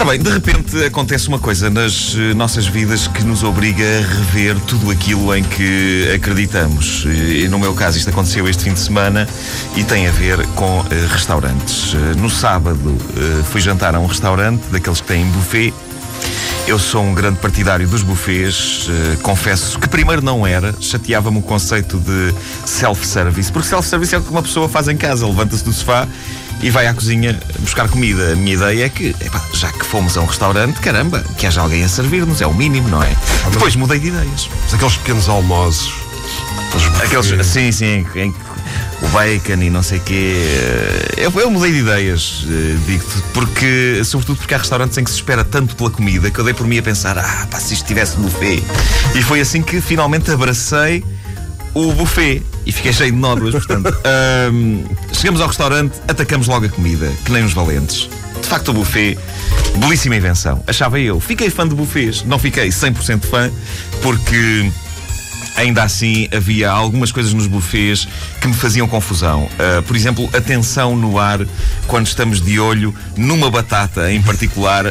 Ora bem, de repente acontece uma coisa nas eh, nossas vidas que nos obriga a rever tudo aquilo em que acreditamos. E no meu caso, isto aconteceu este fim de semana e tem a ver com eh, restaurantes. Eh, no sábado eh, fui jantar a um restaurante daqueles que têm buffet. Eu sou um grande partidário dos buffets, eh, confesso que primeiro não era, chateava-me o conceito de self-service, porque self-service é o que uma pessoa faz em casa, levanta-se do sofá e vai à cozinha buscar comida. A minha ideia é que, epá, já que fomos a um restaurante, caramba, que haja alguém a servir-nos, é o mínimo, não é? Depois mudei de ideias. Mas aqueles pequenos almoços. os Aqueles, sim, sim, em que o bacon e não sei o quê. eh, Eu, eu mudei de ideias, eh, digo-te, porque, sobretudo porque há restaurantes em que se espera tanto pela comida que eu dei por mim a pensar, ah, pá, se isto tivesse buffet. E foi assim que finalmente abracei o buffet e fiquei cheio de nódoas, portanto. Chegamos ao restaurante, atacamos logo a comida, que nem os valentes. De facto, o buffet, belíssima invenção, achava eu. Fiquei fã de buffets, não fiquei 100% fã, porque ainda assim havia algumas coisas nos buffets que me faziam confusão. Uh, por exemplo, a tensão no ar quando estamos de olho numa batata em particular, uh,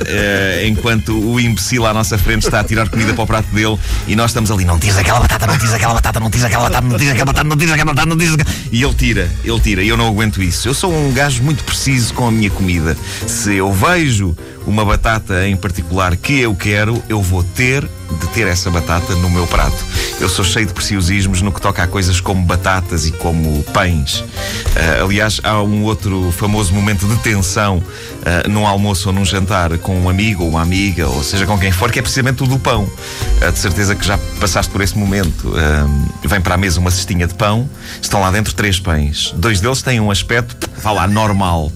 enquanto o imbecil à nossa frente está a tirar comida para o prato dele e nós estamos ali, não tires aquela batata, não tires aquela batata, não tires aquela batata, não tires aquela batata, não tires aquela batata, não tires aquela... E ele tira, ele tira, e eu não aguento isso. Eu sou um gajo muito preciso com a minha comida. Se eu vejo uma batata em particular que eu quero, eu vou ter de ter essa batata no meu prato. Eu sou cheio de preciosismos no que toca a coisas como batatas e como pães. Ah, aliás, há um outro famoso momento de tensão ah, num almoço ou num jantar com um amigo ou uma amiga, ou seja, com quem for, que é precisamente o do pão. Ah, de certeza que já passaste por esse momento. Vem para a mesa uma cestinha de pão, estão lá dentro três pães. Dois deles têm um aspecto, vá lá, normal.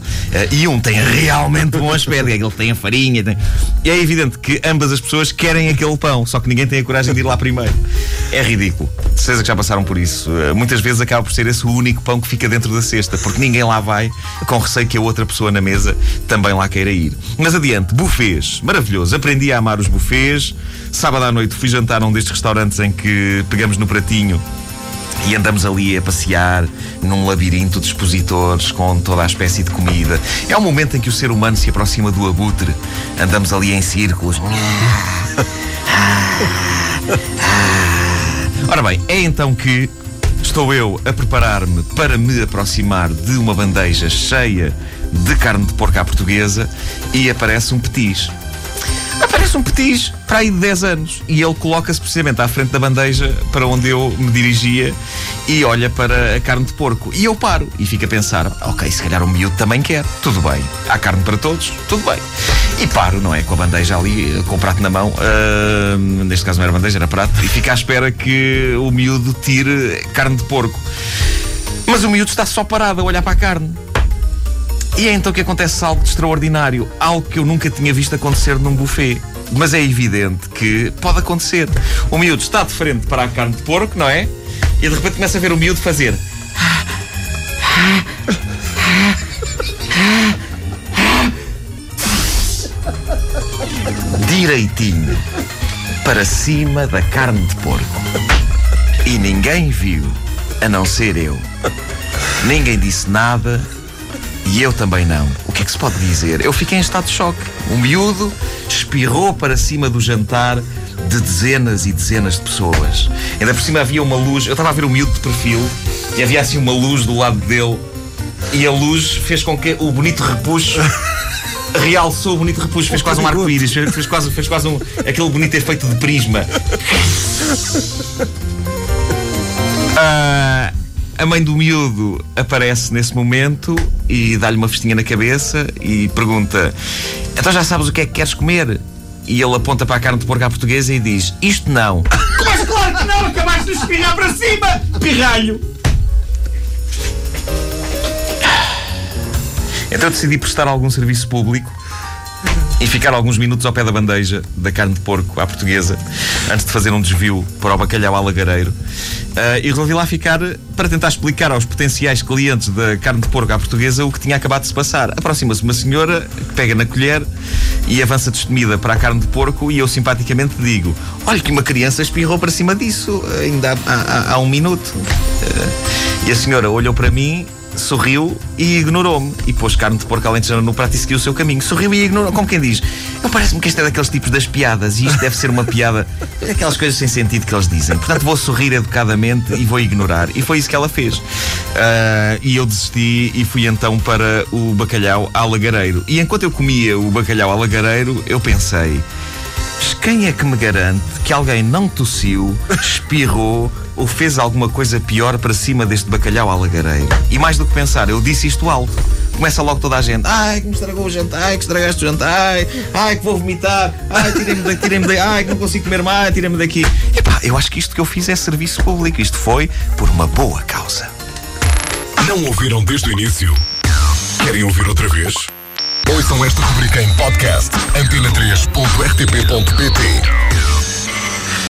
E um tem realmente um aspecto, é que tem a farinha. tem- E é evidente que ambas as pessoas querem aquele pão, só que ninguém tem a coragem de ir lá primeiro. É ridículo. Certeza que já passaram por isso. Uh, muitas vezes acaba por ser esse o único pão que fica dentro da cesta, porque ninguém lá vai com receio que a outra pessoa na mesa também lá queira ir. Mas adiante, buffets. Maravilhoso. Aprendi a amar os buffets. Sábado à noite fui jantar a um destes restaurantes em que pegamos no pratinho e andamos ali a passear num labirinto de expositores com toda a espécie de comida. É o momento em que o ser humano se aproxima do abutre. Andamos ali em círculos. Ora bem, é então que estou eu a preparar-me para me aproximar de uma bandeja cheia de carne de porco à portuguesa e aparece um petis. Aparece um petis para aí de 10 anos e ele coloca-se precisamente à frente da bandeja para onde eu me dirigia e olha para a carne de porco. E eu paro e fico a pensar: ok, se calhar o miúdo também quer, tudo bem. Há carne para todos, tudo bem. E paro, não é? Com a bandeja ali, com o prato na mão, ah, neste caso não era bandeja, era prato, e fico à espera que o miúdo tire carne de porco. Mas o miúdo está só parado a olhar para a carne. E é então que acontece algo de extraordinário, algo que eu nunca tinha visto acontecer num buffet. Mas é evidente que pode acontecer. O miúdo está de frente para a carne de porco, não é? E de repente começa a ver o miúdo fazer. Direitinho para cima da carne de porco. E ninguém viu, a não ser eu. Ninguém disse nada e eu também não. O que é que se pode dizer? Eu fiquei em estado de choque. O miúdo espirrou para cima do jantar de dezenas e dezenas de pessoas. Ainda por cima havia uma luz. Eu estava a ver o miúdo de perfil e havia assim uma luz do lado dele. E a luz fez com que o bonito repuxo realçou o bonito repuxo, fez quase um arco-íris, fez, fez quase, fez quase um, aquele bonito efeito de prisma. Ah, a mãe do miúdo aparece nesse momento e dá-lhe uma festinha na cabeça e pergunta: Então já sabes o que é que queres comer? E ele aponta para a carne de porco à portuguesa e diz: Isto não. Mas claro que não! Acabaste de espirrar para cima! Pirralho! Então decidi prestar algum serviço público e ficar alguns minutos ao pé da bandeja da carne de porco à portuguesa antes de fazer um desvio para o bacalhau alagareiro. Ah, e resolvi lá ficar para tentar explicar aos potenciais clientes da carne de porco à portuguesa o que tinha acabado de se passar. Aproxima-se uma senhora que pega na colher e avança destemida para a carne de porco e eu simpaticamente digo: Olha que uma criança espirrou para cima disso ainda há, há- há um minuto. Ah, e a senhora olhou para mim sorriu e ignorou-me. E pôs carne de porco alentejano no prato e seguiu o seu caminho. Sorriu e ignorou Como quem diz, eu parece-me que este é daqueles tipos das piadas e isto deve ser uma piada. Aquelas coisas sem sentido que eles dizem. Portanto, vou sorrir educadamente e vou ignorar. E foi isso que ela fez. Uh, e eu desisti e fui então para o bacalhau alagareiro. E enquanto eu comia o bacalhau alagareiro, eu pensei. Mas quem é que me garante que alguém não tossiu, espirrou ou fez alguma coisa pior para cima deste bacalhau alagareiro? E mais do que pensar, eu disse isto alto. Começa logo toda a gente. Ai, que me estragou o jantar, ai, que estragaste o jantar, ai, ai que vou vomitar, ai, tirem-me daqui, tirem-me daqui, ai, que não consigo comer mais, tirem-me daqui. Epá, eu acho que isto que eu fiz é serviço público. Isto foi por uma boa causa. Não ouviram desde o início? Querem ouvir outra vez? Ouçam esta rubrica em podcast antena3.rtp.pt